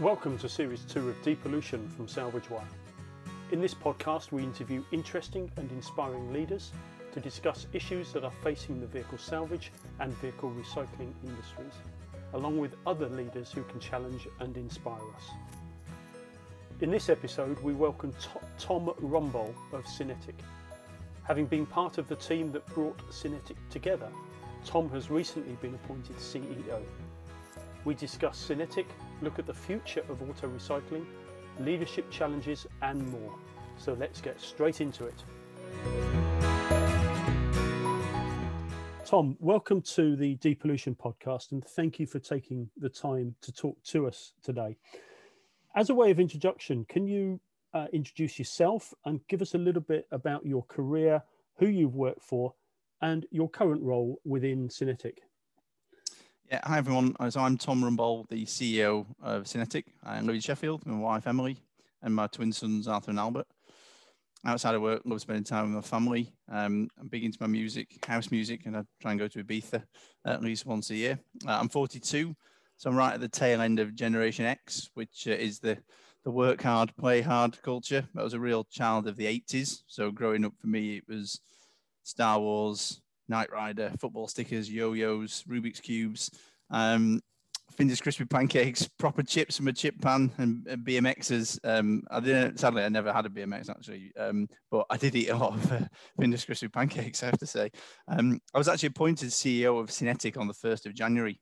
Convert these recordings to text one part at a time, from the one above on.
Welcome to Series 2 of Depollution from Salvage Wire. In this podcast, we interview interesting and inspiring leaders to discuss issues that are facing the vehicle salvage and vehicle recycling industries, along with other leaders who can challenge and inspire us. In this episode, we welcome Tom Rumboll of SYNETIQ. Having been part of the team that brought SYNETIQ together, Tom has recently been appointed CEO. We discuss SYNETIQ, look at the future of auto recycling, leadership challenges, and more. So let's get straight into it. Tom, welcome to the Depollution podcast, and thank you for taking the time to talk to us today. As a way of introduction, can you uh, introduce yourself and give us a little bit about your career, who you've worked for, and your current role within SYNETIQ? Yeah, hi everyone. So I'm Tom Rumboll, the CEO of SYNETIQ. I live in Sheffield my wife Emily and my twin sons Arthur and Albert outside of work, love spending time with my family. Um, I'm big into my music, house music, and I try and go to Ibiza at least once a year. Uh, I'm 42, so I'm right at the tail end of Generation X, which uh, is the the work hard, play hard culture. I was a real child of the 80s, so growing up for me, it was Star Wars, Knight Rider, football stickers, yo-yos, Rubik's cubes. Um, Findus crispy pancakes, proper chips from a chip pan, and, BMXs. Um, I didn't. Sadly, I never had a BMX actually, um, but I did eat a lot of uh, Findus crispy pancakes. I have to say. Um, I was actually appointed CEO of SYNETIQ on the first of January,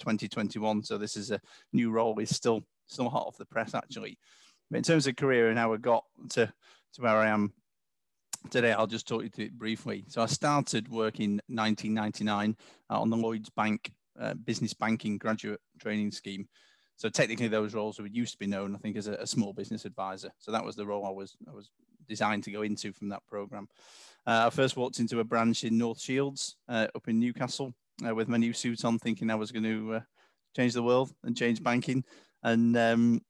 2021. So this is a new role. is still still hot off the press actually. But in terms of career and how I got to to where I am today, I'll just talk you through it briefly. So I started working 1999 uh, on the Lloyds Bank uh, business banking graduate training scheme. So technically, those roles would used to be known, I think, as a, a, small business advisor. So that was the role I was I was designed to go into from that program. Uh, I first walked into a branch in North Shields uh, up in Newcastle uh, with my new suit on, thinking I was going to uh, change the world and change banking. And um,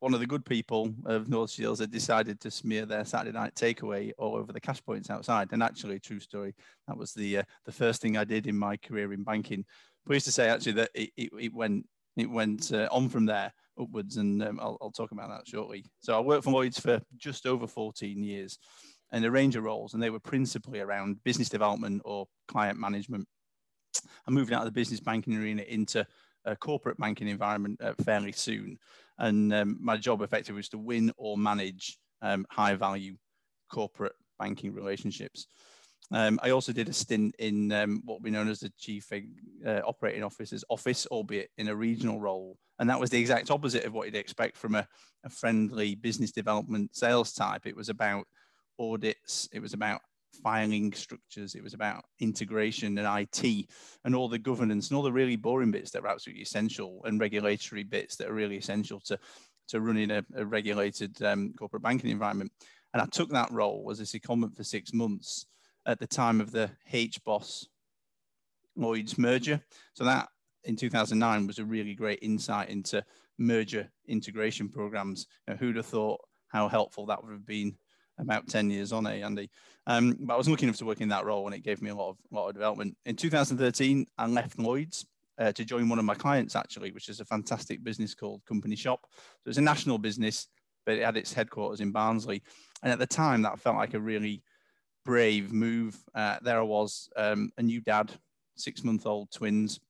one of the good people of North Shields had decided to smear their Saturday night takeaway all over the cash points outside. And actually, true story, that was the uh, the first thing I did in my career in banking pleased to say actually that it, it, it went it went uh, on from there upwards, and um, I'll, I'll talk about that shortly. So I worked for Lloyd's for just over 14 years, and a range of roles, and they were principally around business development or client management. I moved out of the business banking arena into a corporate banking environment uh, fairly soon, and um, my job effectively was to win or manage um, high value corporate banking relationships. Um, I also did a stint in um, what we known as the chief uh, operating officer's office, albeit in a regional role. And that was the exact opposite of what you'd expect from a, a friendly business development sales type. It was about audits, it was about filing structures, it was about integration and IT and all the governance and all the really boring bits that are absolutely essential and regulatory bits that are really essential to, to running a, a regulated um, corporate banking environment. And I took that role as a secondment for six months at the time of the HBOS Lloyd's merger. So that in 2009 was a really great insight into merger integration programs. Who'd have thought how helpful that would have been about 10 years on, eh, Andy? Um, but I was lucky enough to work in that role and it gave me a lot of, lot of development. In 2013, I left Lloyd's uh, to join one of my clients, actually, which is a fantastic business called Company Shop. So it's a national business, but it had its headquarters in Barnsley. And at the time, that felt like a really brave move. Uh, there I was, um, a new dad, six month old twins,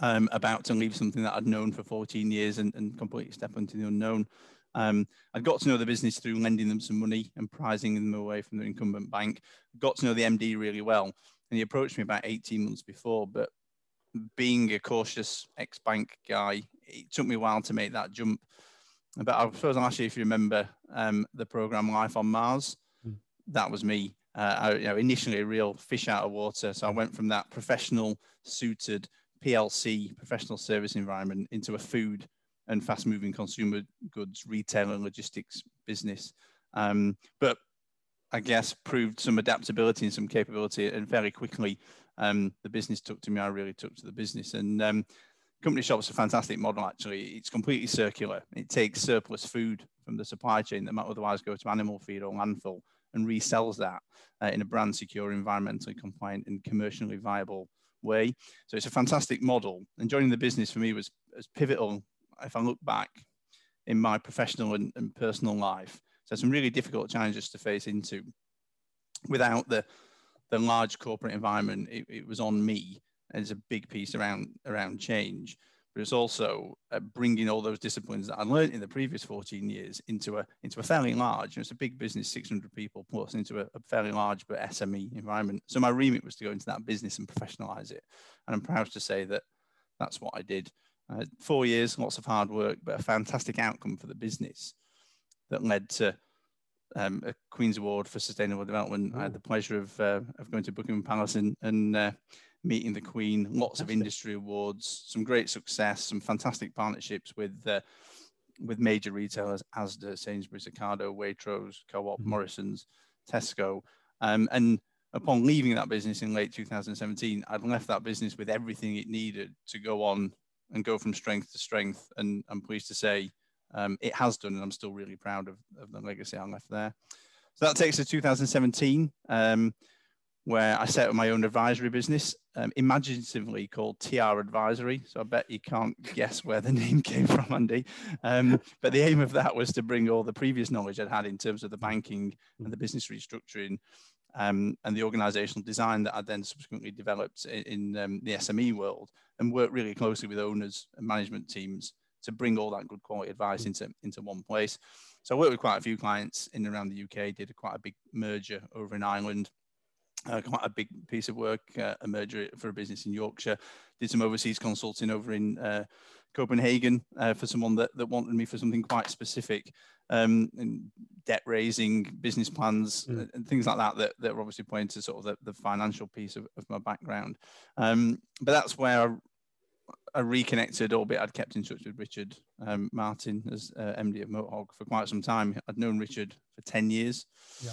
um, about to leave something that I'd known for 14 years and, and completely step into the unknown. Um, I got to know the business through lending them some money and prizing them away from the incumbent bank. Got to know the MD really well, and he approached me about 18 months before. But being a cautious ex-bank guy, it took me a while to make that jump. But I suppose I'll ask you if you remember um, the program Life on Mars. Mm. That was me uh, I, you know, initially a real fish out of water. So I went from that professional suited PLC professional service environment into a food and fast moving consumer goods retail and logistics business. Um, but I guess proved some adaptability and some capability, and very quickly um, the business took to me. I really took to the business, and um, company shop's a fantastic model. Actually, it's completely circular. It takes surplus food from the supply chain that might otherwise go to animal feed or landfill and resells that uh, in a brand secure, environmentally compliant, and commercially viable way. So it's a fantastic model. And joining the business for me was as pivotal. If I look back in my professional and, and personal life. So some really difficult challenges to face into. Without the the large corporate environment, it, it was on me. There's a big piece around around change, but it's also uh, bringing all those disciplines that I learned in the previous 14 years into a into a fairly large. You know, it's a big business, 600 people plus, into a, a, fairly large but SME environment. So my remit was to go into that business and professionalize it, and I'm proud to say that that's what I did. Uh, four years, lots of hard work, but a fantastic outcome for the business that led to um, a Queen's Award for Sustainable Development. Ooh. I had the pleasure of, uh, of going to Buckingham Palace and, and uh, meeting the Queen, lots fantastic. of industry awards, some great success, some fantastic partnerships with uh, with major retailers, Asda, Sainsbury's, Ocado, Waitrose, Co-op, mm-hmm. Morrison's, Tesco. Um, and upon leaving that business in late 2017, I'd left that business with everything it needed to go on and go from strength to strength. And I'm pleased to say um, it has done, and I'm still really proud of, of the legacy I left there. So that takes us to 2017, um, where I set up my own advisory business, um, imaginatively called TR Advisory. So I bet you can't guess where the name came from, Andy. Um, but the aim of that was to bring all the previous knowledge I'd had in terms of the banking and the business restructuring um, and the organizational design that I then subsequently developed in, in um, the SME world and worked really closely with owners and management teams to bring all that good quality advice into, into one place. So I worked with quite a few clients in and around the UK, did quite a big merger over in Ireland, uh, quite a big piece of work, uh, a merger for a business in Yorkshire, did some overseas consulting over in uh, Copenhagen uh, for someone that, that wanted me for something quite specific um, debt raising, business plans, mm. and things like that, that, that are obviously pointing to sort of the, the financial piece of, of my background. Um, but that's where I, I, reconnected, albeit I'd kept in touch with Richard um, Martin as uh, MD of Motorhog for quite some time. I'd known Richard for 10 years. Yeah.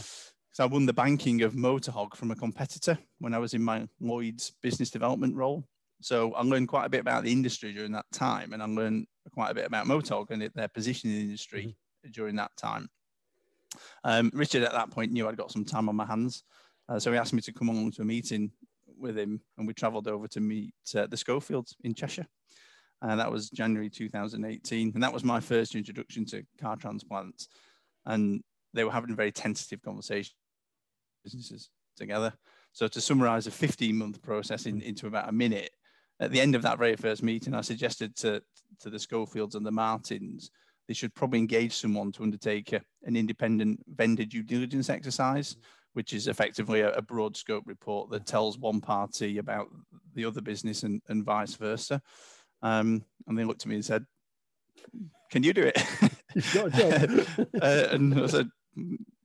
So I won the banking of Motorhog from a competitor when I was in my Lloyd's business development role. So I learned quite a bit about the industry during that time, and I learned quite a bit about Motorhog and their position in the industry. During that time. Um, Richard at that point knew I'd got some time on my hands, uh, so he asked me to come along to a meeting with him, and we travelled over to meet uh, the Schofields in Cheshire. Uh, that was January 2018, and that was my first introduction to car transplants. And they were having a very tentative conversation businesses together. So to summarize a 15 month process in, into about a minute, at the end of that very first meeting, I suggested to, to the Schofields and the Martins they should probably engage someone to undertake a, an independent vendor due diligence exercise, which is effectively a, a, broad scope report that tells one party about the other business and, and vice versa. Um, and they looked at me and said, Can you do it? uh, and I said,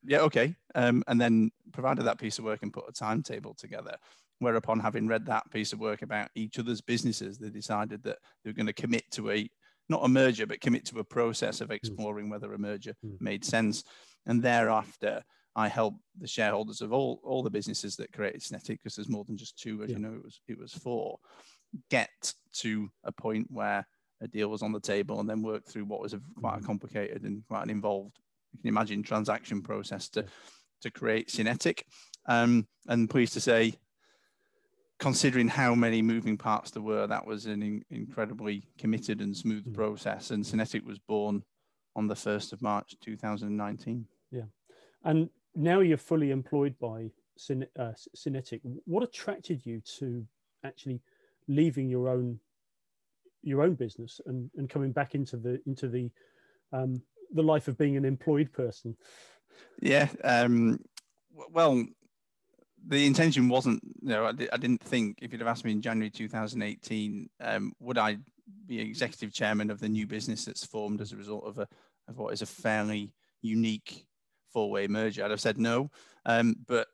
Yeah, okay. Um, and then provided that piece of work and put a timetable together. Whereupon, having read that piece of work about each other's businesses, they decided that they were going to commit to a not a merger, but commit to a process of hmm. exploring whether a merger mm. made sense. And thereafter, I help the shareholders of all, all the businesses that created SYNETIQ, because there's more than just two, as yeah. you know, it was it was four, get to a point where a deal was on the table and then work through what was a, quite a hmm. complicated and quite an involved, you can imagine, transaction process to, yeah. to create SYNETIQ. Um, and pleased to say, considering how many moving parts there were, that was an in, incredibly committed and smooth mm. process. And SYNETIQ was born on the 1st of March 2019. Yeah. And now you're fully employed by Cine, uh, SYNETIQ. What attracted you to actually leaving your own your own business and, and coming back into the into the um, the life of being an employed person? Yeah. Um, well, the intention wasn't, you know, I, I, didn't think if you'd have asked me in January 2018, um, would I be executive chairman of the new business that's formed as a result of a of what is a fairly unique four-way merger? I'd have said no, um, but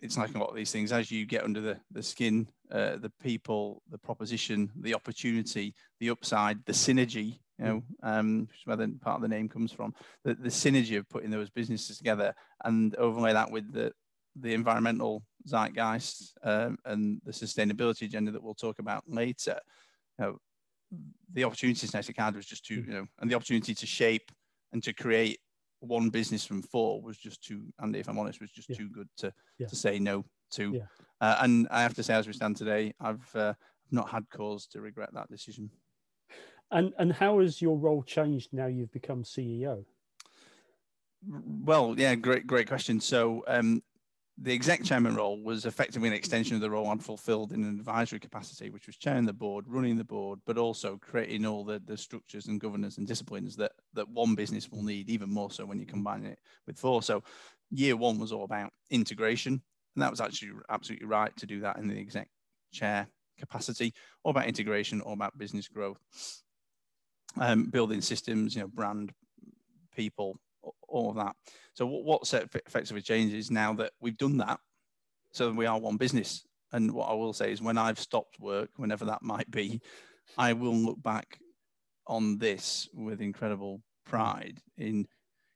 it's like a lot of these things. As you get under the the skin, uh, the people, the proposition, the opportunity, the upside, the synergy. You know, um, where the part of the name comes from, the, the synergy of putting those businesses together and overlay that with the the environmental zeitgeist um, and the sustainability agenda that we'll talk about later, you know, the opportunities SYNETIQ had was just too, you know, and the opportunity to shape and to create one business from four was just too, Andy, if I'm honest, was just yeah. too good to, yeah. to say no to. Yeah. Uh, and I have to say, as we stand today, I've uh, not had cause to regret that decision. And and how has your role changed now you've become CEO? Well, yeah, great, great question. So um, the exec chairman role was effectively an extension of the role I'd fulfilled in an advisory capacity, which was chairing the board, running the board, but also creating all the, the structures and governance and disciplines that that one business will need, even more so when you combine it with four. So year one was all about integration. And that was actually absolutely right to do that in the exec chair capacity, all about integration, all about business growth, um, building systems, you know, brand, people, all of that. So what, what's effectively changed is now that we've done that, so we are one business. And what I will say is when I've stopped work, whenever that might be, I will look back on this with incredible pride in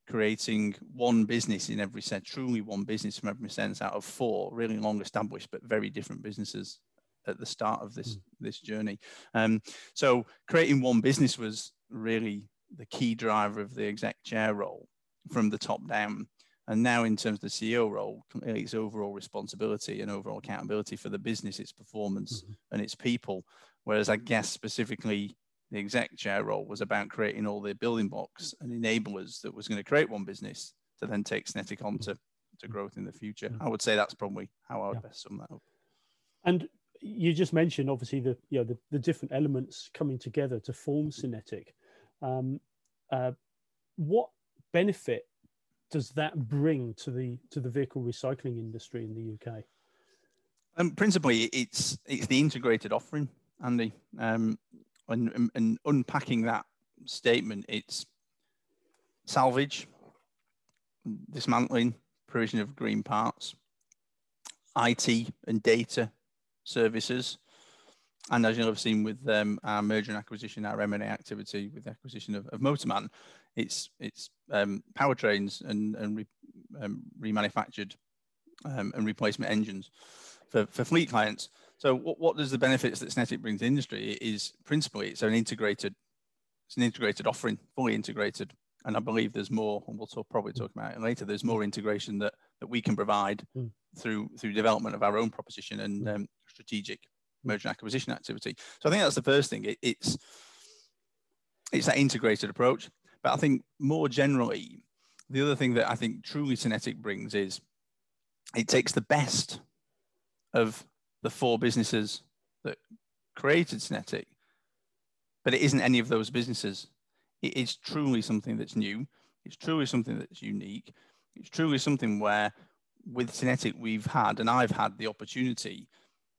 creating one business in every sense, truly one business from every sense out of four really long established but very different businesses at the start of this mm. this journey. Um, so creating one business was really the key driver of the exec chair role from the top down. And now, in terms of the CEO role, it's overall responsibility and overall accountability for the business, its performance, mm-hmm. and its people. Whereas I guess specifically the exec chair role was about creating all the building blocks and enablers that was going to create one business to then take SYNETIQ on to, to growth in the future. I would say that's probably how I would yeah. best sum that up. And you just mentioned obviously the you know the, the different elements coming together to form SYNETIQ. Um, uh, what benefit does that bring to the to the vehicle recycling industry in the UK? Um, principally, it's it's the integrated offering, Andy. Um, and, and unpacking that statement, it's salvage, dismantling, provision of green parts, IT and data services, and as you'll have seen with um, our merger and acquisition, our M&A activity with the acquisition of, of Motorman, it's it's um, powertrains and, and re, um, remanufactured um, and replacement engines for, for fleet clients. So what, what does the benefits that SYNETIQ brings to industry is principally it's an integrated it's an integrated offering, fully integrated. And I believe there's more, and we'll talk, probably talk about it later. There's more integration that that we can provide mm. through through development of our own proposition and mm. um, strategic merger and acquisition activity. So I think that's the first thing. It, it's it's that integrated approach. But I think more generally, the other thing that I think truly SYNETIQ brings is it takes the best of the four businesses that created SYNETIQ, but it isn't any of those businesses. It is truly something that's new. It's truly something that's unique. It's truly something where with SYNETIQ we've had, and I've had the opportunity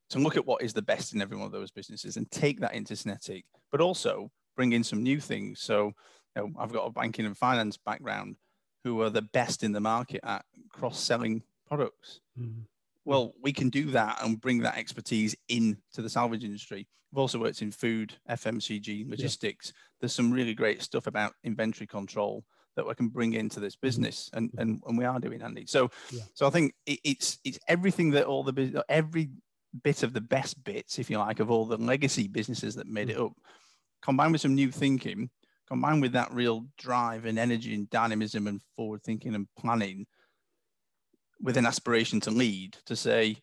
to look at what is the best in every one of those businesses and take that into SYNETIQ, but also bring in some new things. So you know, I've got a banking and finance background who are the best in the market at cross-selling products. Mm-hmm. Well, we can do that and bring that expertise into the salvage industry. I've also worked in food, FMCG, logistics. Yeah. There's some really great stuff about inventory control that we can bring into this mm-hmm. business, and mm-hmm. and, and we are doing, Andy. So, yeah. so I think it, it's it's everything that all the every bit of the best bits, if you like, of all the legacy businesses that made it mm. up, combined with some new thinking, combined with that real drive and energy and dynamism and forward thinking and planning, with an aspiration to lead, to say,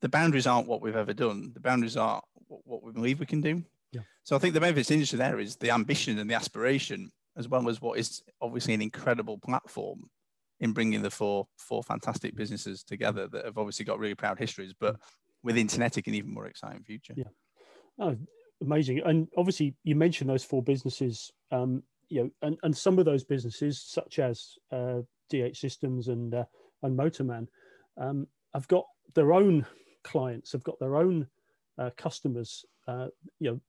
the boundaries aren't what we've ever done. The boundaries are what we believe we can do. Yeah. So I think the benefits industry there is the ambition and the aspiration, as well as what is obviously an incredible platform in bringing the four four fantastic businesses together that have obviously got really proud histories, but with internetic an even more exciting future. Yeah. Oh, amazing. And obviously you mentioned those four businesses, um, you know, and, and some of those businesses such as uh, DH Systems and, uh, and Motorman um, have got their own clients, have got their own uh, customers, uh, you know,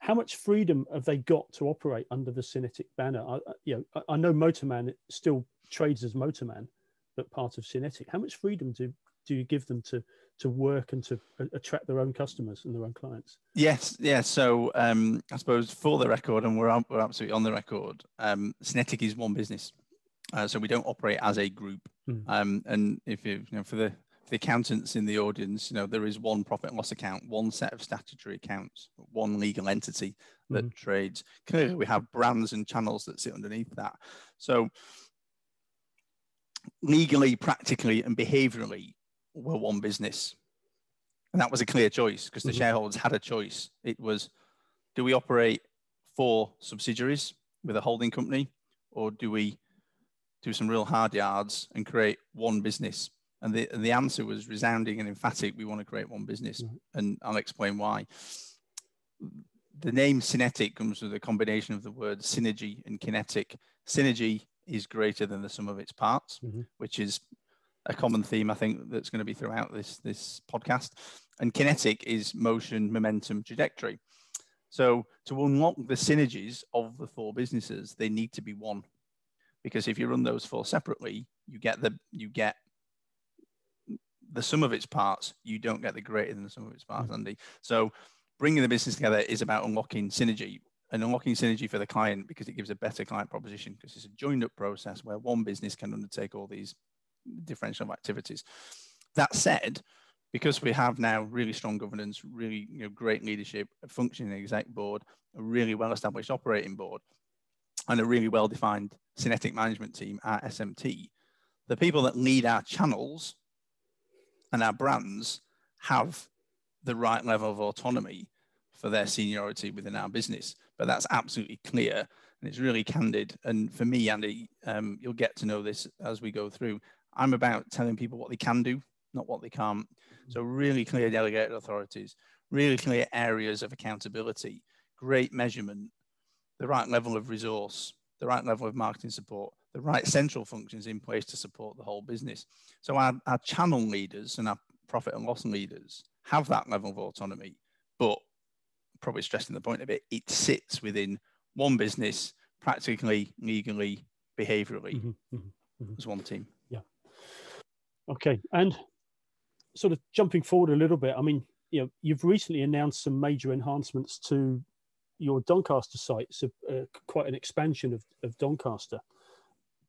how much freedom have they got to operate under the SYNETIQ banner? I, you know, I know Motorman still trades as Motorman, but part of SYNETIQ. How much freedom do do you give them to to work and to attract their own customers and their own clients? Yes, yeah. So um, I suppose for the record, and we're, we're absolutely on the record, um, SYNETIQ is one business. Uh, so we don't operate as a group. Mm. Um, and if you, you know, for the the accountants in the audience, you know, there is one profit and loss account, one set of statutory accounts, one legal entity that mm. trades. Clearly, we have brands and channels that sit underneath that. So legally, practically, and behaviorally, were one business. And that was a clear choice because the mm-hmm. shareholders had a choice. It was do we operate four subsidiaries with a holding company, or do we do some real hard yards and create one business? And the, and the answer was resounding and emphatic. We want to create one business, mm-hmm. and I'll explain why. The name SYNETIQ comes with a combination of the words synergy and kinetic. Synergy is greater than the sum of its parts, mm-hmm. which is a common theme I think that's going to be throughout this this podcast. And kinetic is motion, momentum, trajectory. So to unlock the synergies of the four businesses, they need to be one. Because if you run those four separately, you get the you get the sum of its parts. You don't get the greater than the sum of its parts, mm-hmm. Andy. So bringing the business together is about unlocking synergy and unlocking synergy for the client because it gives a better client proposition because it's a joined up process where one business can undertake all these differential of activities. That said, because we have now really strong governance, really you know, great leadership, a functioning exec board, a really well-established operating board, and a really well-defined SYNETIQ management team at SMT, the people that lead our channels and our brands have the right level of autonomy for their seniority within our business. But that's absolutely clear and it's really candid. And for me, Andy, um, you'll get to know this as we go through. I'm about telling people what they can do, not what they can't. So really clear delegated authorities, really clear areas of accountability, great measurement, the right level of resource, the right level of marketing support, the right central functions in place to support the whole business. So our, our channel leaders and our profit and loss leaders have that level of autonomy, but probably stressing the point a bit, it sits within one business, practically, legally, behaviorally, mm-hmm, mm-hmm, mm-hmm. as one team. Okay, and sort of jumping forward a little bit, I mean, you know, you've recently announced some major enhancements to your Doncaster site, so uh, quite an expansion of, of Doncaster.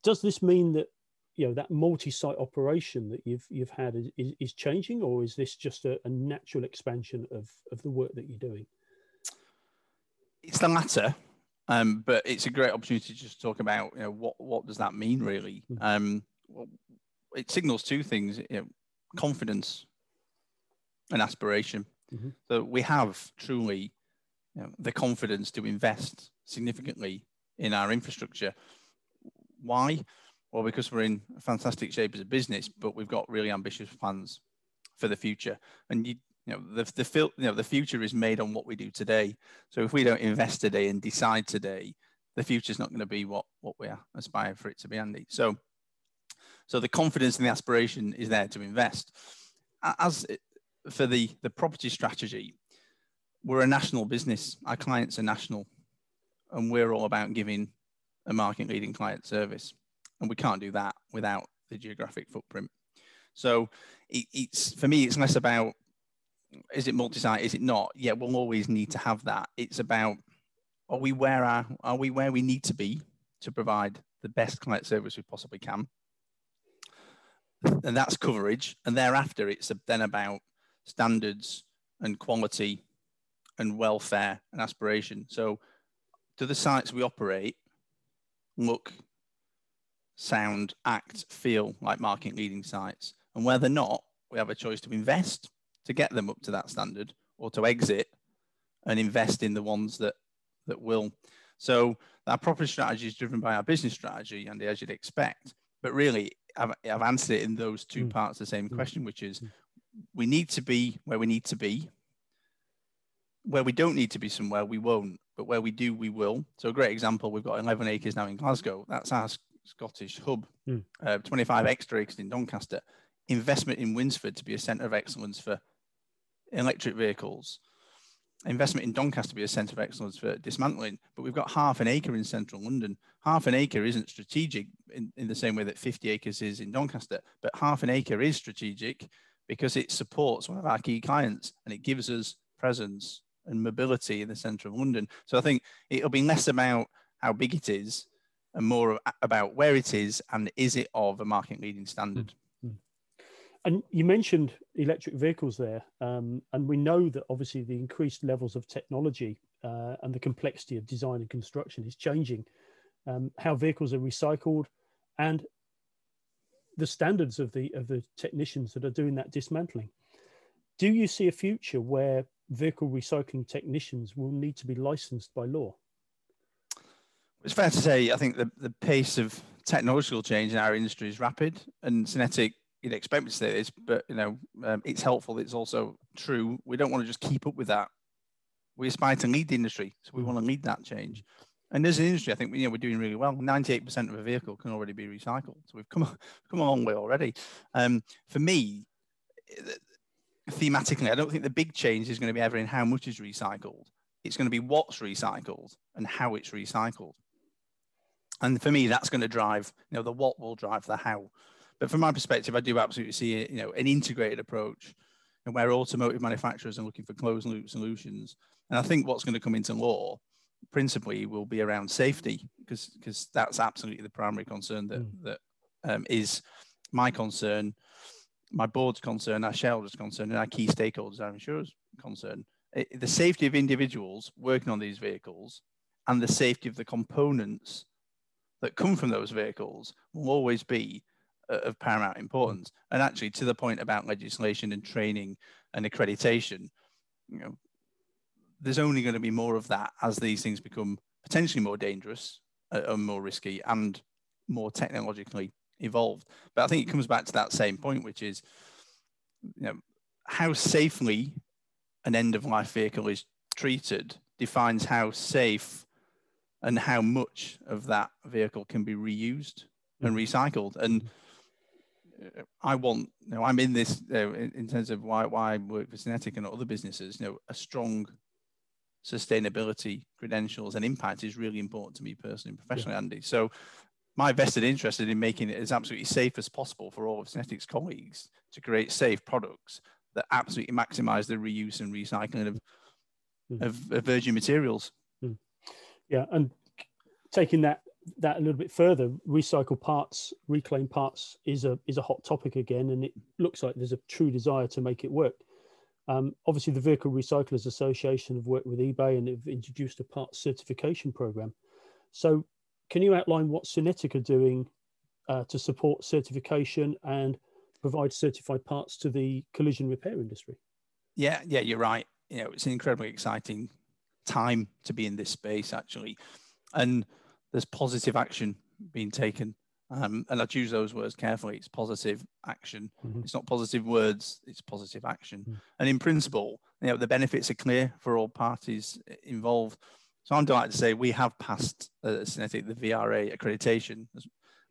Does this mean that you know that multi-site operation that you've you've had is, is changing, or is this just a, a natural expansion of of the work that you're doing? It's the latter. Um, but it's a great opportunity just to just talk about you know what what does that mean really. Mm-hmm. Um, it signals two things: you know, confidence and aspiration. Mm-hmm. So we have truly you know, the confidence to invest significantly in our infrastructure. Why? Well, because we're in fantastic shape as a business, but we've got really ambitious plans for the future. And you, you know, the the fil- you know the future is made on what we do today. So if we don't invest today and decide today, the future is not going to be what what we aspire for it to be, Andy. So so the confidence and the aspiration is there to invest. As for the, the property strategy, we're a national business. Our clients are national, and we're all about giving a market leading client service. And we can't do that without the geographic footprint. So it, it's for me, it's less about is it multi-site, is it not? Yeah, we'll always need to have that. It's about are we where our, are we where we need to be to provide the best client service we possibly can? And that's coverage. And thereafter, it's then about standards and quality and welfare and aspiration. So, do the sites we operate look, sound, act, feel like market leading sites? And where they're not, we have a choice to invest to get them up to that standard or to exit and invest in the ones that that will. So our property strategy is driven by our business strategy, and as you'd expect. But really, I've, I've answered it in those two mm. parts the same mm. question, which is mm. we need to be where we need to be. Where we don't need to be somewhere, we won't. But where we do, we will. So a great example, we've got 11 acres now in Glasgow. That's our Scottish hub. Mm. Uh, 25 extra acres in Doncaster. Investment in Winsford to be a centre of excellence for electric vehicles investment in Doncaster be a centre of excellence for dismantling, but we've got half an acre in central London. Half an acre isn't strategic in, in the same way that 50 acres is in Doncaster, but half an acre is strategic because it supports one of our key clients and it gives us presence and mobility in the centre of London. So I think it'll be less about how big it is and more about where it is and is it of a market leading standard. And you mentioned electric vehicles there, um, and we know that obviously the increased levels of technology uh, and the complexity of design and construction is changing um, how vehicles are recycled and the standards of the of the technicians that are doing that dismantling. Do you see a future where vehicle recycling technicians will need to be licensed by law? It's fair to say, I think the, the pace of technological change in our industry is rapid, and SYNETIQ, you'd expect me to say this, but you know, um, it's helpful. It's also true. We don't want to just keep up with that. We aspire to lead the industry, so we want to lead that change. And as an industry, I think you know we're doing really well. Ninety-eight percent of a vehicle can already be recycled, so we've come come a long way already. Um, for me, thematically, I don't think the big change is going to be ever in how much is recycled. It's going to be what's recycled and how it's recycled. And for me, that's going to drive, you know, the what will drive the how. But from my perspective, I do absolutely see, you know, an integrated approach and where automotive manufacturers are looking for closed loop solutions. And I think what's going to come into law principally will be around safety because because that's absolutely the primary concern that mm. that um, is my concern my board's concern, our shareholders' concern, and our key stakeholders, our insurers' concern. It, the safety of individuals working on these vehicles and the safety of the components that come from those vehicles will always be of paramount importance. And actually, to the point about legislation and training and accreditation, you know, there's only going to be more of that as these things become potentially more dangerous uh, and more risky and more technologically evolved. But I think it comes back to that same point, which is, you know, how safely an end of life vehicle is treated defines how safe and how much of that vehicle can be reused and mm. recycled. And uh, I want, you know, I'm in this know, in, in, terms of why, why I work for SYNETIQ and other businesses, you know, a strong sustainability credentials and impact is really important to me personally and professionally, yeah. Andy. So my vested interest is in making it as absolutely safe as possible for all of SYNETIQ's colleagues to create safe products that absolutely maximize the reuse and recycling of, mm. of, of, virgin materials. Mm. Yeah, and taking that that a little bit further, recycle parts, reclaim parts is a is a hot topic again, and it looks like there's a true desire to make it work. Um, obviously, the Vehicle Recyclers Association have worked with eBay and have introduced a parts certification program. So, can you outline what SYNETIQ are doing uh, to support certification and provide certified parts to the collision repair industry? Yeah, yeah, you're right. You know, it's an incredibly exciting time to be in this space, actually, and there's positive action being taken. Um, and I choose those words carefully. It's positive action. Mm-hmm. It's not positive words. It's positive action. Mm-hmm. And in principle, you know, the benefits are clear for all parties involved. So I'm delighted to say we have passed uh, SYNETIQ, the VRA accreditation,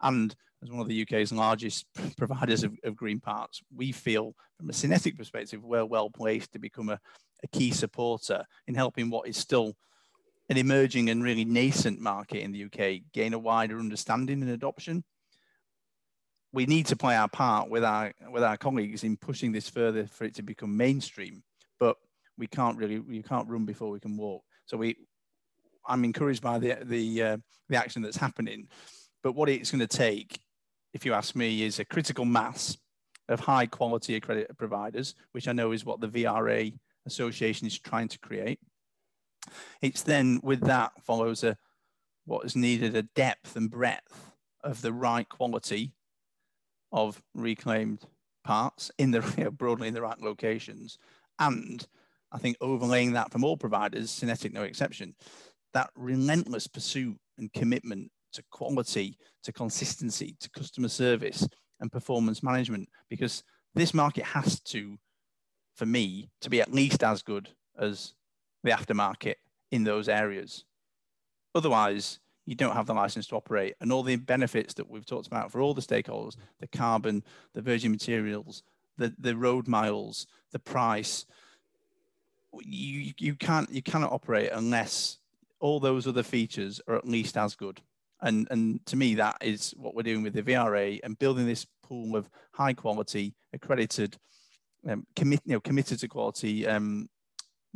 and as one of the UK's largest providers of, of green parts, we feel from a SYNETIQ perspective, we're well placed to become a, a key supporter in helping what is still an emerging and really nascent market in the UK gain a wider understanding and adoption. We need to play our part with our with our colleagues in pushing this further for it to become mainstream, but we can't really we can't run before we can walk. So we I'm encouraged by the the uh, the action that's happening. But what it's going to take, if you ask me, is a critical mass of high quality accredited providers, which I know is what the VRA Association is trying to create. It's then with that follows a what is needed a depth and breadth of the right quality of reclaimed parts in the you know, broadly in the right locations, and I think overlaying that from all providers, SYNETIQ no exception, that relentless pursuit and commitment to quality, to consistency, to customer service and performance management, because this market has to, for me, to be at least as good as the aftermarket in those areas. Otherwise, you don't have the license to operate. And all the benefits that we've talked about for all the stakeholders the carbon, the virgin materials, the, the road miles, the price you, you can't you cannot operate unless all those other features are at least as good. And, and to me, that is what we're doing with the VRA and building this pool of high quality, accredited, um, commit, you know, committed to quality um,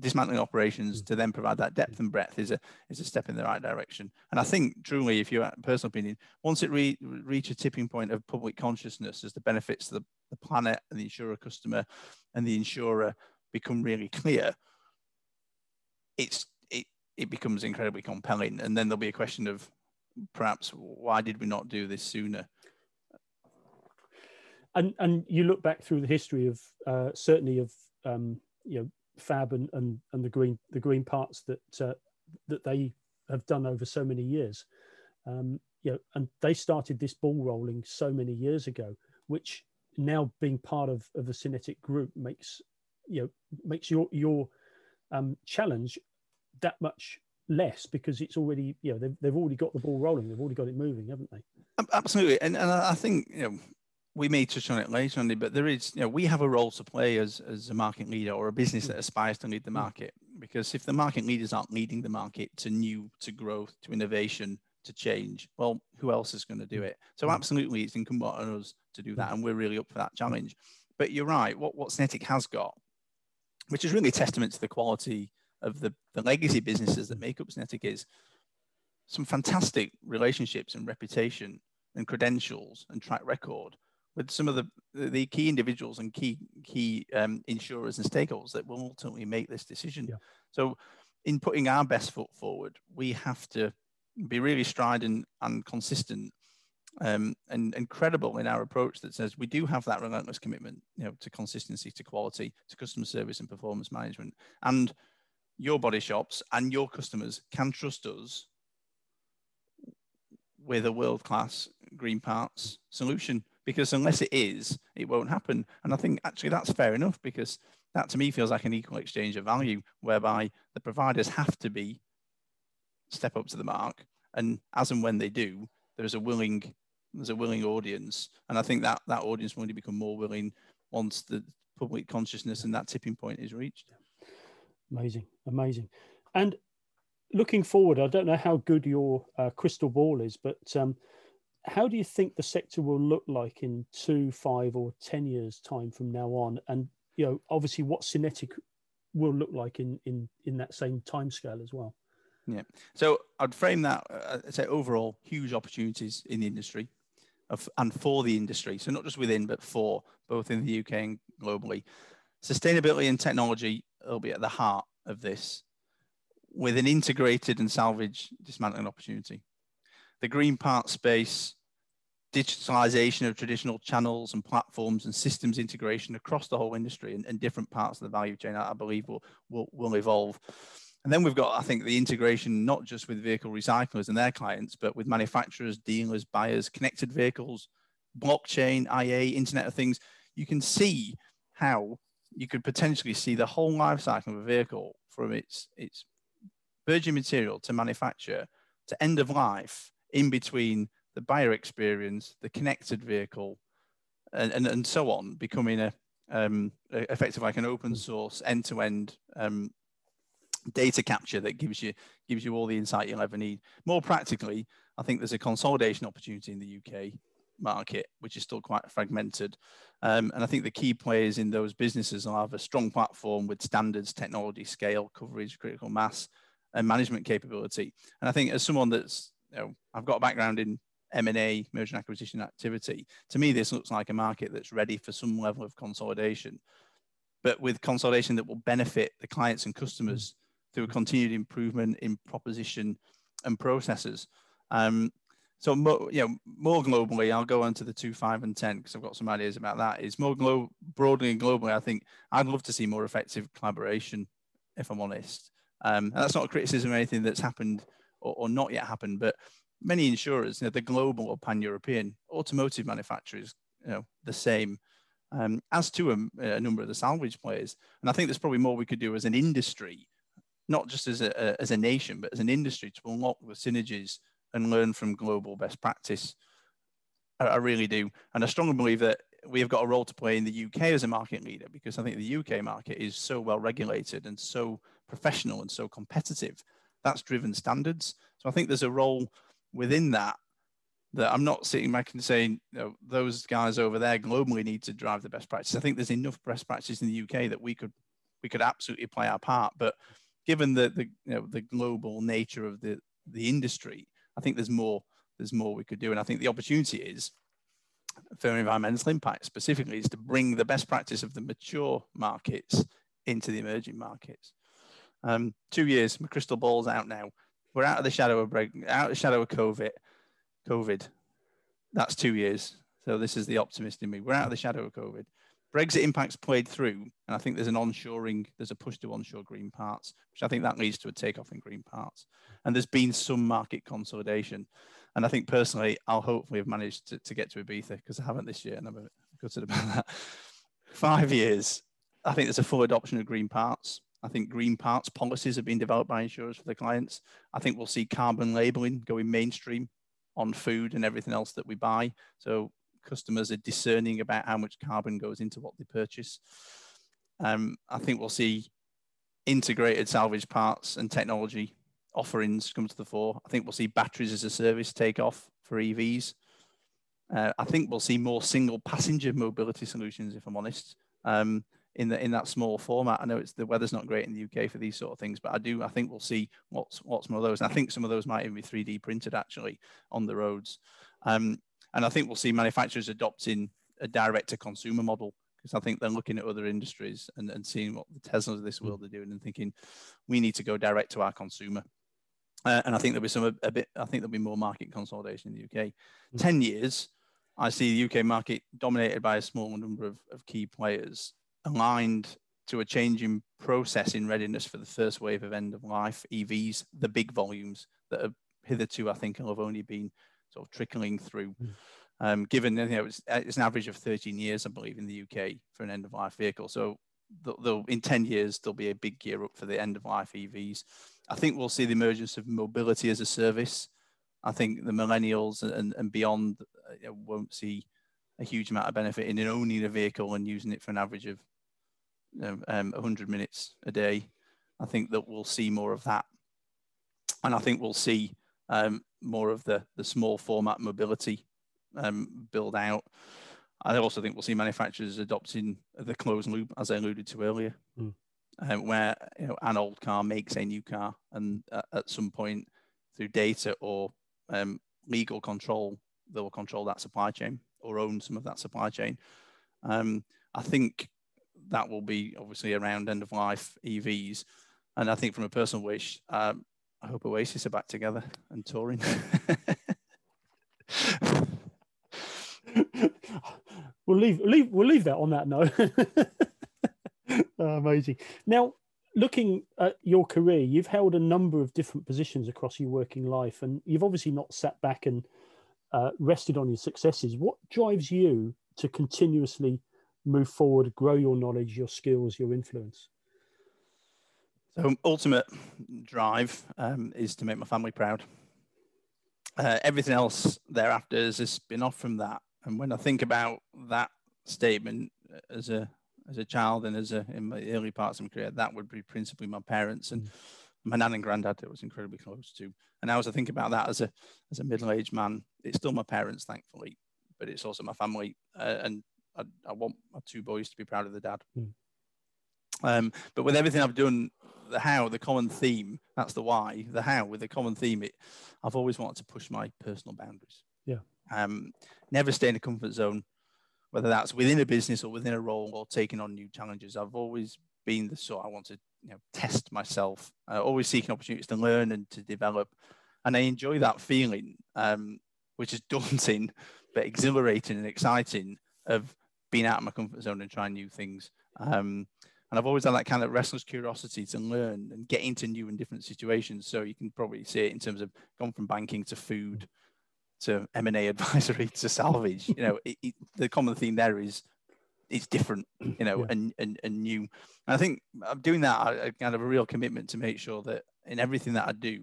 dismantling operations mm. to then provide that depth and breadth is a is a step in the right direction. And I think truly, if you personal opinion, once it re, reach a tipping point of public consciousness as the benefits to the, the planet and the insurer customer and the insurer become really clear, it's it becomes incredibly compelling. And then there'll be a question of perhaps why did we not do this sooner? And and you look back through the history of uh, certainly of um, you know fab and, and and the green the green parts that uh, that they have done over so many years. Um, you know, and they started this ball rolling so many years ago, which now being part of, of the SYNETIQ group makes you know makes your your um, challenge that much less because it's already you know they've, they've already got the ball rolling. They've already got it moving haven't they? Absolutely. And, and i think you know we may touch on it later on, but there is you know we have a role to play as as a market leader or a business that mm. aspires to lead the mm. market because if the market leaders aren't leading the market to new to growth to innovation to change well who else is going to do mm. it so absolutely it's incumbent on us to do that and we're really up for that challenge but you're right what what SYNETIQ has got which is really a testament to the quality of the, the legacy businesses that make up SYNETIQ is some fantastic relationships and reputation and credentials and track record with some of the, the key individuals and key key um, insurers and stakeholders that will ultimately make this decision. Yeah. So, in putting our best foot forward, we have to be really strident and consistent um, and, and credible in our approach that says we do have that relentless commitment, you know, to consistency, to quality, to customer service and performance management, and your body shops and your customers can trust us with a world class green parts solution because unless it is, it won't happen. And I think actually that's fair enough because that to me feels like an equal exchange of value whereby the providers have to be step up to the mark and as and when they do there's a willing there's a willing audience and i think that that audience will only become more willing once the public consciousness and that tipping point is reached Amazing, amazing. And looking forward, I don't know how good your uh, crystal ball is, but um, how do you think the sector will look like in two, five, or ten years' time from now on? And you know, obviously, what SYNETIQ will look like in in in that same time scale as well. Yeah. So I'd frame that. Uh, I'd say overall, huge opportunities in the industry, of, and for the industry. So not just within, but for both in the UK and globally. Sustainability and technology will be at the heart of this with an integrated and salvage dismantling opportunity. The green part space, digitalization of traditional channels and platforms and systems integration across the whole industry and, and different parts of the value chain, I believe will, will, will evolve. And then we've got, I think, the integration not just with vehicle recyclers and their clients, but with manufacturers, dealers, buyers, connected vehicles, blockchain, IA, Internet of Things. You can see how you could potentially see the whole life cycle of a vehicle from its its virgin material to manufacture to end of life in between the buyer experience, the connected vehicle, and, and, and so on, becoming a um, effective like an open source end to end data capture that gives you gives you all the insight you'll ever need. More practically, I think there's a consolidation opportunity in the UK market, which is still quite fragmented. Um, and I think the key players in those businesses will have a strong platform with standards, technology, scale, coverage, critical mass, and management capability. And I think as someone that's, know, I've got a background in M&A, merger and acquisition activity, to me, this looks like a market that's ready for some level of consolidation, but with consolidation that will benefit the clients and customers through a continued improvement in proposition and processes. Um, so more, you know, more globally, I'll go on to the two, five, and ten because I've got some ideas about that. Is more glo- broadly and globally, I think I'd love to see more effective collaboration. If I'm honest, um, and that's not a criticism of anything that's happened or, or not yet happened, but many insurers, you know, the global or pan-European automotive manufacturers, you know, the same. Um, as to a, a, number of the salvage players, and I think there's probably more we could do as an industry, not just as a, a as a nation, but as an industry to unlock the synergies and learn from global best practice. I, I really do. And I strongly believe that we have got a role to play in the UK as a market leader because I think the UK market is so well regulated and so professional and so competitive. That's driven standards. So I think there's a role within that that I'm not sitting back and saying you know, those guys over there globally need to drive the best practice. I think there's enough best practices in the UK that we could we could absolutely play our part. But given the the you know the global nature of the the industry, I think there's more there's more we could do, and I think the opportunity is for environmental impact specifically is to bring the best practice of the mature markets into the emerging markets. Um, two years, my crystal ball's out now. We're out of the shadow of break, out of the shadow of COVID. COVID, that's two years. So this is the optimist in me. We're out of the shadow of COVID. Brexit impacts played through, and I think there's an onshoring, there's a push to onshore green parts, which I think that leads to a takeoff in green parts. And there's been some market consolidation. And I think personally, I'll hopefully have managed to, to get to Ibiza because I haven't this year, and I'm gutted about that. Five years, I think there's a full adoption of green parts. I think green parts policies have been developed by insurers for their clients. I think we'll see carbon labeling going mainstream on food and everything else that we buy. So customers are discerning about how much carbon goes into what they purchase. Um, I think we'll see integrated salvage parts and technology offerings come to the fore. I think we'll see batteries as a service take off for EVs. Uh, I think we'll see more single passenger mobility solutions, if I'm honest, um, in the in that small format. I know it's the weather's not great in the UK for these sort of things, but I do I think we'll see what's what's more of those. And I think some of those might even be 3D printed actually on the roads. Um, and I think we'll see manufacturers adopting a direct to consumer model because I think they're looking at other industries and, and seeing what the Teslas of this mm. world are doing and thinking we need to go direct to our consumer. Uh, and I think there'll be some a, a, bit. I think there'll be more market consolidation in the UK. Mm-hmm. Ten years, I see the UK market dominated by a small number of, of key players, aligned to a changing process in readiness for the first wave of end of life EVs, the big volumes that have hitherto I think have only been sort of trickling through. Mm. Um, given you know it's, it's, an average of 13 years, I believe, in the UK for an end of life vehicle. So they'll, in 10 years there'll be a big gear up for the end of life EVs. I think we'll see the emergence of mobility as a service. I think the millennials and, and beyond uh, won't see a huge amount of benefit in owning a vehicle and using it for an average of know, um, 100 minutes a day. I think that we'll see more of that. And I think we'll see um, more of the, the small format mobility um, build out. I also think we'll see manufacturers adopting the closed loop, as I alluded to earlier, mm. um, where you know, an old car makes a new car, and uh, at some point through data or um, legal control, they will control that supply chain or own some of that supply chain. Um, I think that will be obviously around end of life EVs, and I think from a personal wish, um, I hope Oasis are back together and touring. we'll leave, leave we'll leave that on that note. oh, amazing. Now, looking at your career, you've held a number of different positions across your working life, and you've obviously not sat back and uh, rested on your successes. What drives you to continuously move forward, grow your knowledge, your skills, your influence? So ultimate drive um, is to make my family proud. Uh, everything else thereafter is a spin off from that. And when I think about that statement as a as a child and as a in my early parts of my career, that would be principally my parents and mm. my nan and granddad that was incredibly close to. And now as I think about that as a as a middle aged man, it's still my parents, thankfully, but it's also my family. Uh, and I, I, want my two boys to be proud of the dad. Mm. Um, but with everything I've done the how, the common theme, that's the why, the how with the common theme, it, I've always wanted to push my personal boundaries. Yeah. Um, never stay in a comfort zone, whether that's within a business or within a role or taking on new challenges. I've always been the sort I want to you know, test myself, uh, always seeking opportunities to learn and to develop. And I enjoy that feeling, um, which is daunting, but exhilarating and exciting of being out of my comfort zone and trying new things. Um, and I've always had that kind of restless curiosity to learn and get into new and different situations. So you can probably see it in terms of gone from banking to food to M&A advisory to salvage. You know, it, it, the common theme there is it's different, you know, yeah. and, and, and new. And I think I'm doing that. I, I kind of a real commitment to make sure that in everything that I do,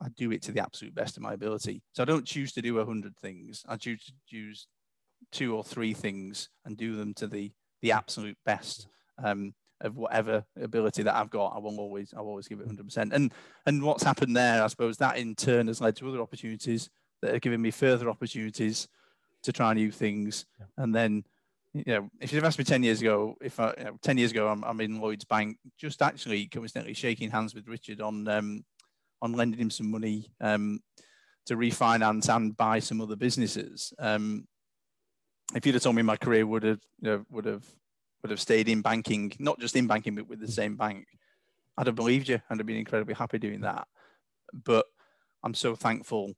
I do it to the absolute best of my ability. So I don't choose to do a hundred things. I choose to choose two or three things and do them to the the absolute best um, of whatever ability that I've got, I will always, I'll always give it 100%. And and what's happened there, I suppose, that in turn has led to other opportunities that are giving me further opportunities to try new things. Yeah. And then, you know, if you'd asked me 10 years ago, if I, you know, 10 years ago, I'm, I'm in Lloyd's Bank, just actually coincidentally shaking hands with Richard on, um, on lending him some money um, to refinance and buy some other businesses. Um, if you'd have told me my career would have, you know, would have would have stayed in banking, not just in banking, but with the same bank, I'd have believed you and I'd have been incredibly happy doing that. But I'm so thankful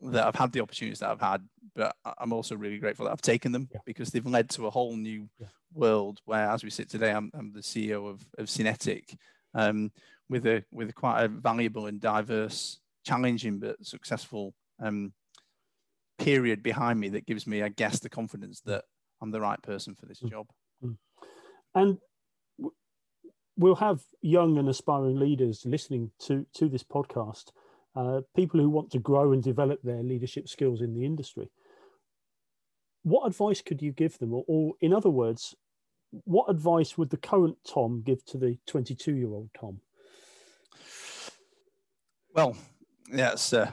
that I've had the opportunities that I've had, but I'm also really grateful that I've taken them yeah. because they've led to a whole new yeah. world where, as we sit today, I'm, I'm the CEO of, of SYNETIQ, um, with a with quite a valuable and diverse, challenging but successful um, period behind me that gives me, I guess, the confidence that I'm the right person for this mm. job. Mm. And we'll have young and aspiring leaders listening to to this podcast uh, people who want to grow and develop their leadership skills in the industry. What advice could you give them? Or, or in other words, what advice would the current Tom give to the 22 year old Tom? Well, yeah, that's, uh,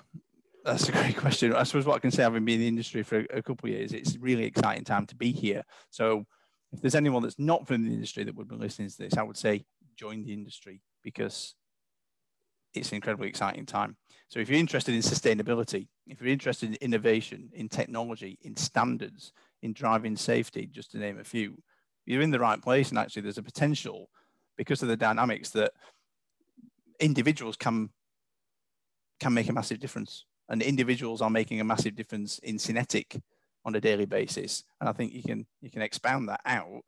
that's a great question. I suppose what I can say, having been in the industry for a, a couple of years, it's a really exciting time to be here. So, if there's anyone that's not from the industry that would be listening to this, I would say join the industry because it's an incredibly exciting time. So if you're interested in sustainability, if you're interested in innovation, in technology, in standards, in driving safety, just to name a few, you're in the right place. And actually, there's a potential because of the dynamics that individuals can can make a massive difference. And individuals are making a massive difference in SYNETIQ on a daily basis. And I think you can you can expound that out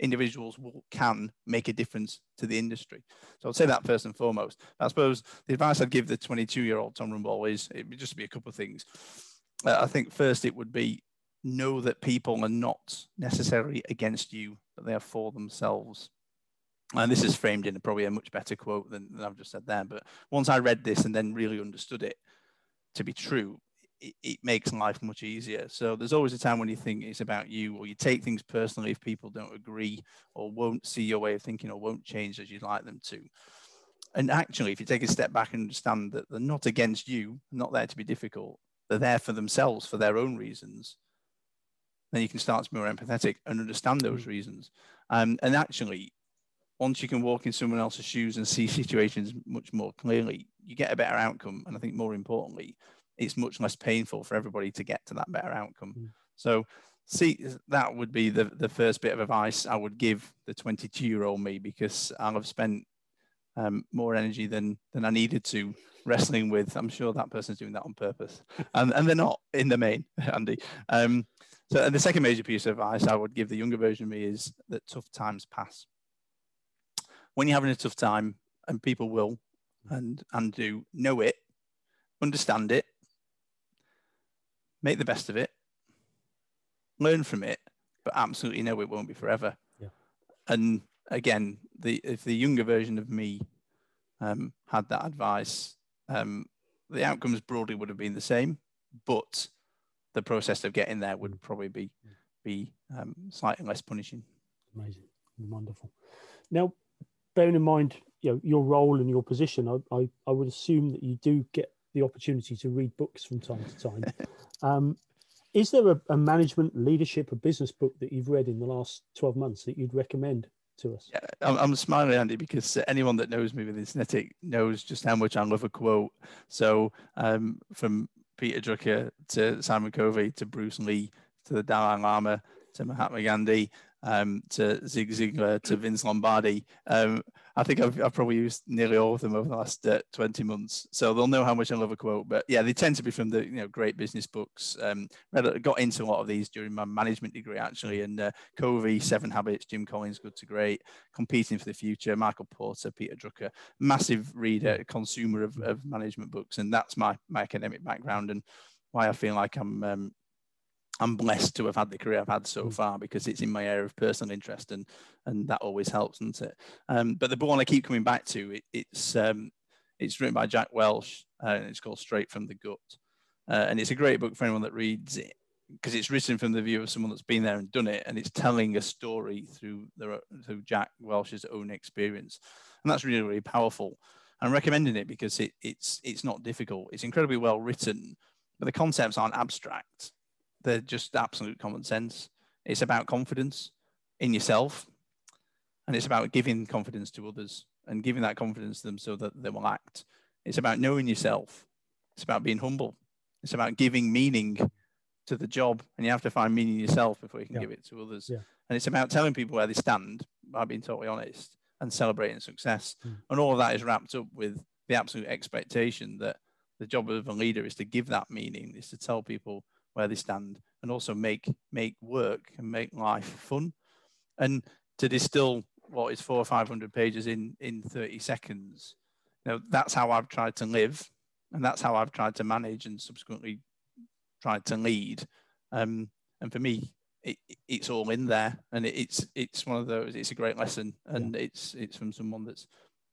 individuals will, can make a difference to the industry. So I'd say that first and foremost. I suppose the advice I'd give the 22 year old Tom Rumboll is it would just be a couple of things. Uh, I think first it would be know that people are not necessarily against you, but they are for themselves. And this is framed in probably a much better quote than, than I've just said there. But once I read this and then really understood it to be true, it, it, makes life much easier. So there's always a time when you think it's about you, or you take things personally if people don't agree, or won't see your way of thinking, or won't change as you'd like them to. And actually, if you take a step back and understand that they're not against you, not there to be difficult, they're there for themselves for their own reasons, then you can start to be more empathetic and understand those mm. reasons. Um, and actually, once you can walk in someone else's shoes and see situations much more clearly, you get a better outcome. And I think more importantly, it's much less painful for everybody to get to that better outcome. Mm. So see that would be the, the first bit of advice I would give the 22 year old me because I'll have spent um, more energy than than I needed to wrestling with. I'm sure that person's doing that on purpose, and and they're not in the main, Andy. Um, so and the second major piece of advice I would give the younger version of me is that tough times pass. When you're having a tough time, and people will, and and do know it, understand it, make the best of it, learn from it, but absolutely know it won't be forever. Yeah. And again, the if the younger version of me um, had that advice, um, the outcomes broadly would have been the same, but the process of getting there would probably be be um, slightly less punishing. Amazing, wonderful. Now, bearing in mind you know your role and your position, I, I, I would assume that you do get the opportunity to read books from time to time. um, is there a, a, management, leadership, a business book that you've read in the last 12 months that you'd recommend to us? Yeah, I'm, I'm smiling, Andy, because anyone that knows me with SYNETIQ knows just how much I love a quote. So um, from Peter Drucker to Simon Covey to Bruce Lee to the Dalai Lama to Mahatma Gandhi, um, to Zig Ziglar to Vince Lombardi. Um, I think I've, I've, probably used nearly all of them over the last uh, 20 months. So they'll know how much I love a quote. But yeah, they tend to be from the you know great business books. Um, got into a lot of these during my management degree actually. And uh, Covey, Seven Habits, Jim Collins, Good to Great, Competing for the Future, Michael Porter, Peter Drucker, massive reader, consumer of, of management books. And that's my, my academic background and why I feel like I'm um, I'm blessed to have had the career I've had so mm. far because it's in my area of personal interest and and that always helps, doesn't it? Um, but the one I keep coming back to, it, it's um, it's written by Jack Welch uh, and it's called Straight from the Gut, uh, and it's a great book for anyone that reads it because it's written from the view of someone that's been there and done it, and it's telling a story through the through Jack Welch's own experience, and that's really really powerful. I'm recommending it because it, it's it's not difficult. It's incredibly well written, but the concepts aren't abstract they're just absolute common sense. It's about confidence in yourself, and it's about giving confidence to others and giving that confidence to them so that they will act. It's about knowing yourself. It's about being humble. It's about giving meaning to the job, and you have to find meaning yourself before you can yeah. give it to others. Yeah. And it's about telling people where they stand by being totally honest and celebrating success. Mm. And all of that is wrapped up with the absolute expectation that the job of a leader is to give that meaning, is to tell people where they stand, and also make make work and make life fun, and to distill what is four or five hundred pages in in thirty seconds. You know, that's how I've tried to live, and that's how I've tried to manage and subsequently tried to lead. Um, and for me, it, it's all in there, and it, it's it's one of those. It's a great lesson, and yeah. it's it's from someone that's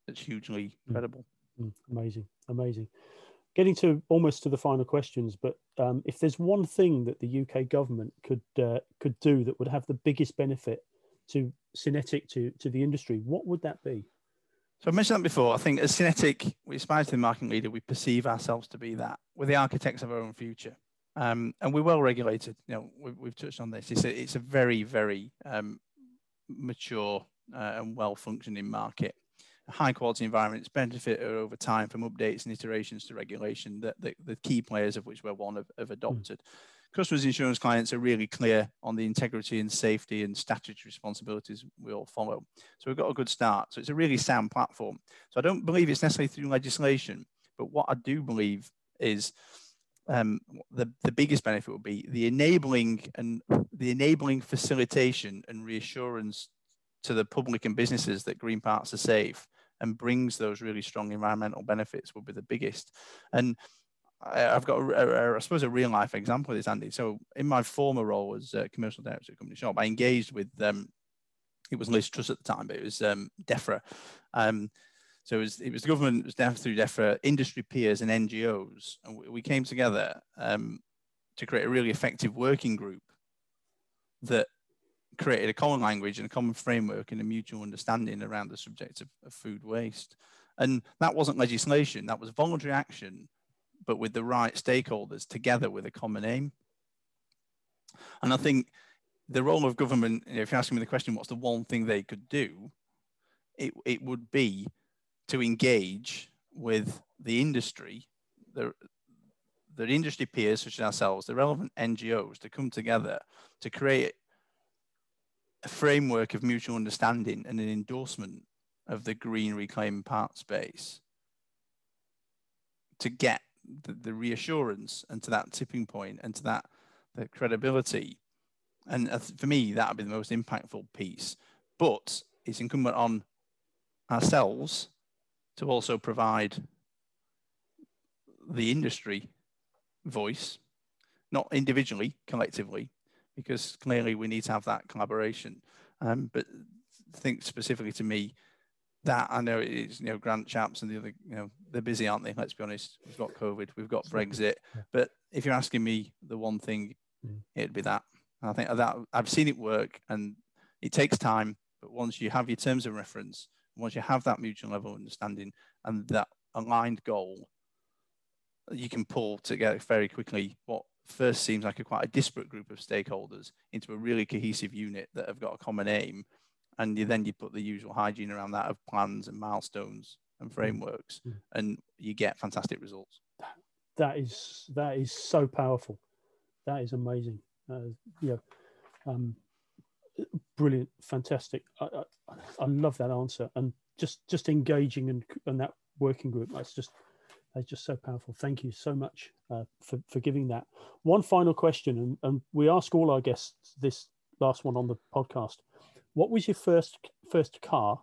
that's hugely mm. credible. Mm. Amazing, amazing. Getting to almost to the final questions, but um, if there's one thing that the UK government could uh, could do that would have the biggest benefit to SYNETIQ to to the industry, what would that be? So I mentioned that before. I think as SYNETIQ, we aspire to the market leader. We perceive ourselves to be that. We're the architects of our own future. Um, and we're well regulated. You know, we've, we've touched on this. It's a, it's a very, very um, mature uh, and well functioning market. High quality environments benefit over time from updates and iterations to regulation that the, the key players of which we're one have, have adopted. Mm. Customers insurance clients are really clear on the integrity and safety and statutory responsibilities we all follow. So we've got a good start. So it's a really sound platform. So I don't believe it's necessarily through legislation, but what I do believe is um, the, the biggest benefit will be the enabling and the enabling facilitation and reassurance to the public and businesses that green parts are safe and brings those really strong environmental benefits will be the biggest. And I, have got, a, a, I suppose, a real life example of this, Andy. So in my former role as commercial director at company shop, I engaged with, um, it was Liz Truss at the time, but it was um, DEFRA. Um, so it was, it was the government, it was DEFRA through DEFRA, industry peers and NGOs. And we, we came together um, to create a really effective working group that created a common language and a common framework and a mutual understanding around the subject of, of food waste. And that wasn't legislation, that was voluntary action, but with the right stakeholders together with a common aim. And I think the role of government, if you're asking me the question, what's the one thing they could do? It, it would be to engage with the industry, the, the industry peers such as ourselves, the relevant NGOs to come together to create a framework of mutual understanding and an endorsement of the green reclaim part space to get the, the, reassurance and to that tipping point and to that the credibility. And uh, for me, that would be the most impactful piece. But it's incumbent on ourselves to also provide the industry voice, not individually, collectively, because clearly we need to have that collaboration. Um, but think specifically to me, that I know it's you know Grant Shapps and the other you know they're busy, aren't they? Let's be honest. We've got COVID, we've got Brexit, but if you're asking me the one thing, mm. it'd be that. I think that I've seen it work, and it takes time. But once you have your terms of reference, once you have that mutual level of understanding and that aligned goal, you can pull together very quickly what first seems like a quite a disparate group of stakeholders into a really cohesive unit that have got a common aim. And you, then you put the usual hygiene around that of plans and milestones and frameworks, mm-hmm. and you get fantastic results. That is that is so powerful. That is amazing. Uh, yeah, um, brilliant, fantastic. I, I, I, love that answer, and just just engaging and and that working group. That's just that's just so powerful. Thank you so much uh, for for giving that. One final question, and, and we ask all our guests this last one on the podcast. What was your first first car,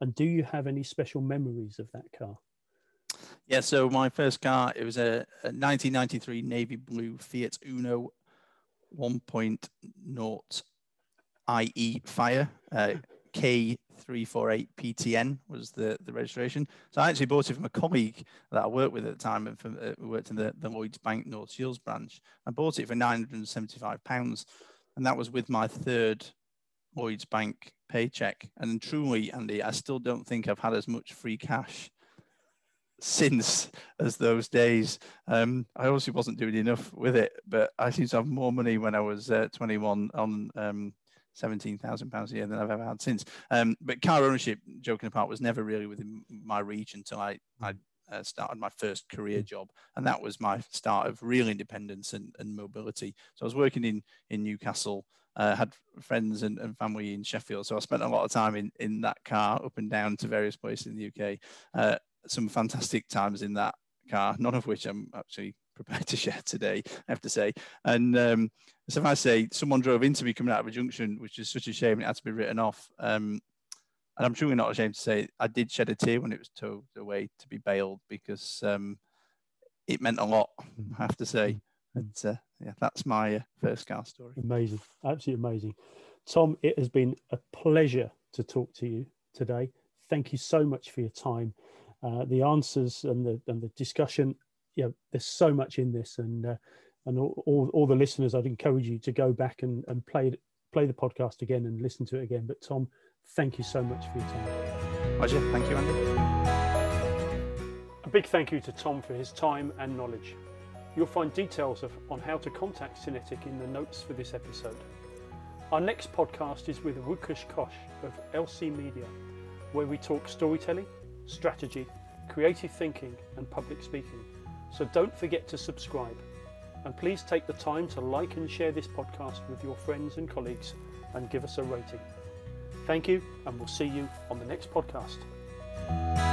and do you have any special memories of that car? Yeah, so my first car it was a, a 1993 navy blue Fiat Uno 1.0 IE Fire. Uh, K348PTN was the, the registration. So I actually bought it from a colleague that I worked with at the time and from, uh, worked in the, the Lloyds Bank North Shields branch. I bought it for £975 and that was with my third Lloyds Bank paycheck. And truly, Andy, I still don't think I've had as much free cash since as those days. Um, I obviously wasn't doing enough with it, but I seem to have more money when I was uh, 21 on um, seventeen thousand pounds a year than I've ever had since. Um, but car ownership, joking apart, was never really within my reach until I I uh, started my first career job, and that was my start of real independence and, and mobility. So I was working in in Newcastle. Uh, had friends and, and, family in Sheffield, so I spent a lot of time in, in that car up and down to various places in the UK. Uh, some fantastic times in that car, none of which I'm actually prepared to share today, I have to say. And um, so if I say someone drove into me coming out of a junction, which is such a shame, it had to be written off. Um, and I'm truly not ashamed to say I did shed a tear when it was towed away to be baled because um, it meant a lot, I have to say. And uh, yeah, that's my uh, first car story. Amazing, absolutely amazing. Tom, it has been a pleasure to talk to you today. Thank you so much for your time. Uh, the answers and the and the discussion, you know, there's so much in this, and uh, and all, all, all the listeners, I'd encourage you to go back and and play play the podcast again and listen to it again. But Tom, thank you so much for your time. Pleasure. Thank you, Andy. A big thank you to Tom for his time and knowledge. You'll find details of, on how to contact SYNETIQ in the notes for this episode. Our next podcast is with Rukesh Kosh of LC Media, where we talk storytelling, strategy, creative thinking, and public speaking. So don't forget to subscribe. And please take the time to like and share this podcast with your friends and colleagues and give us a rating. Thank you, and we'll see you on the next podcast.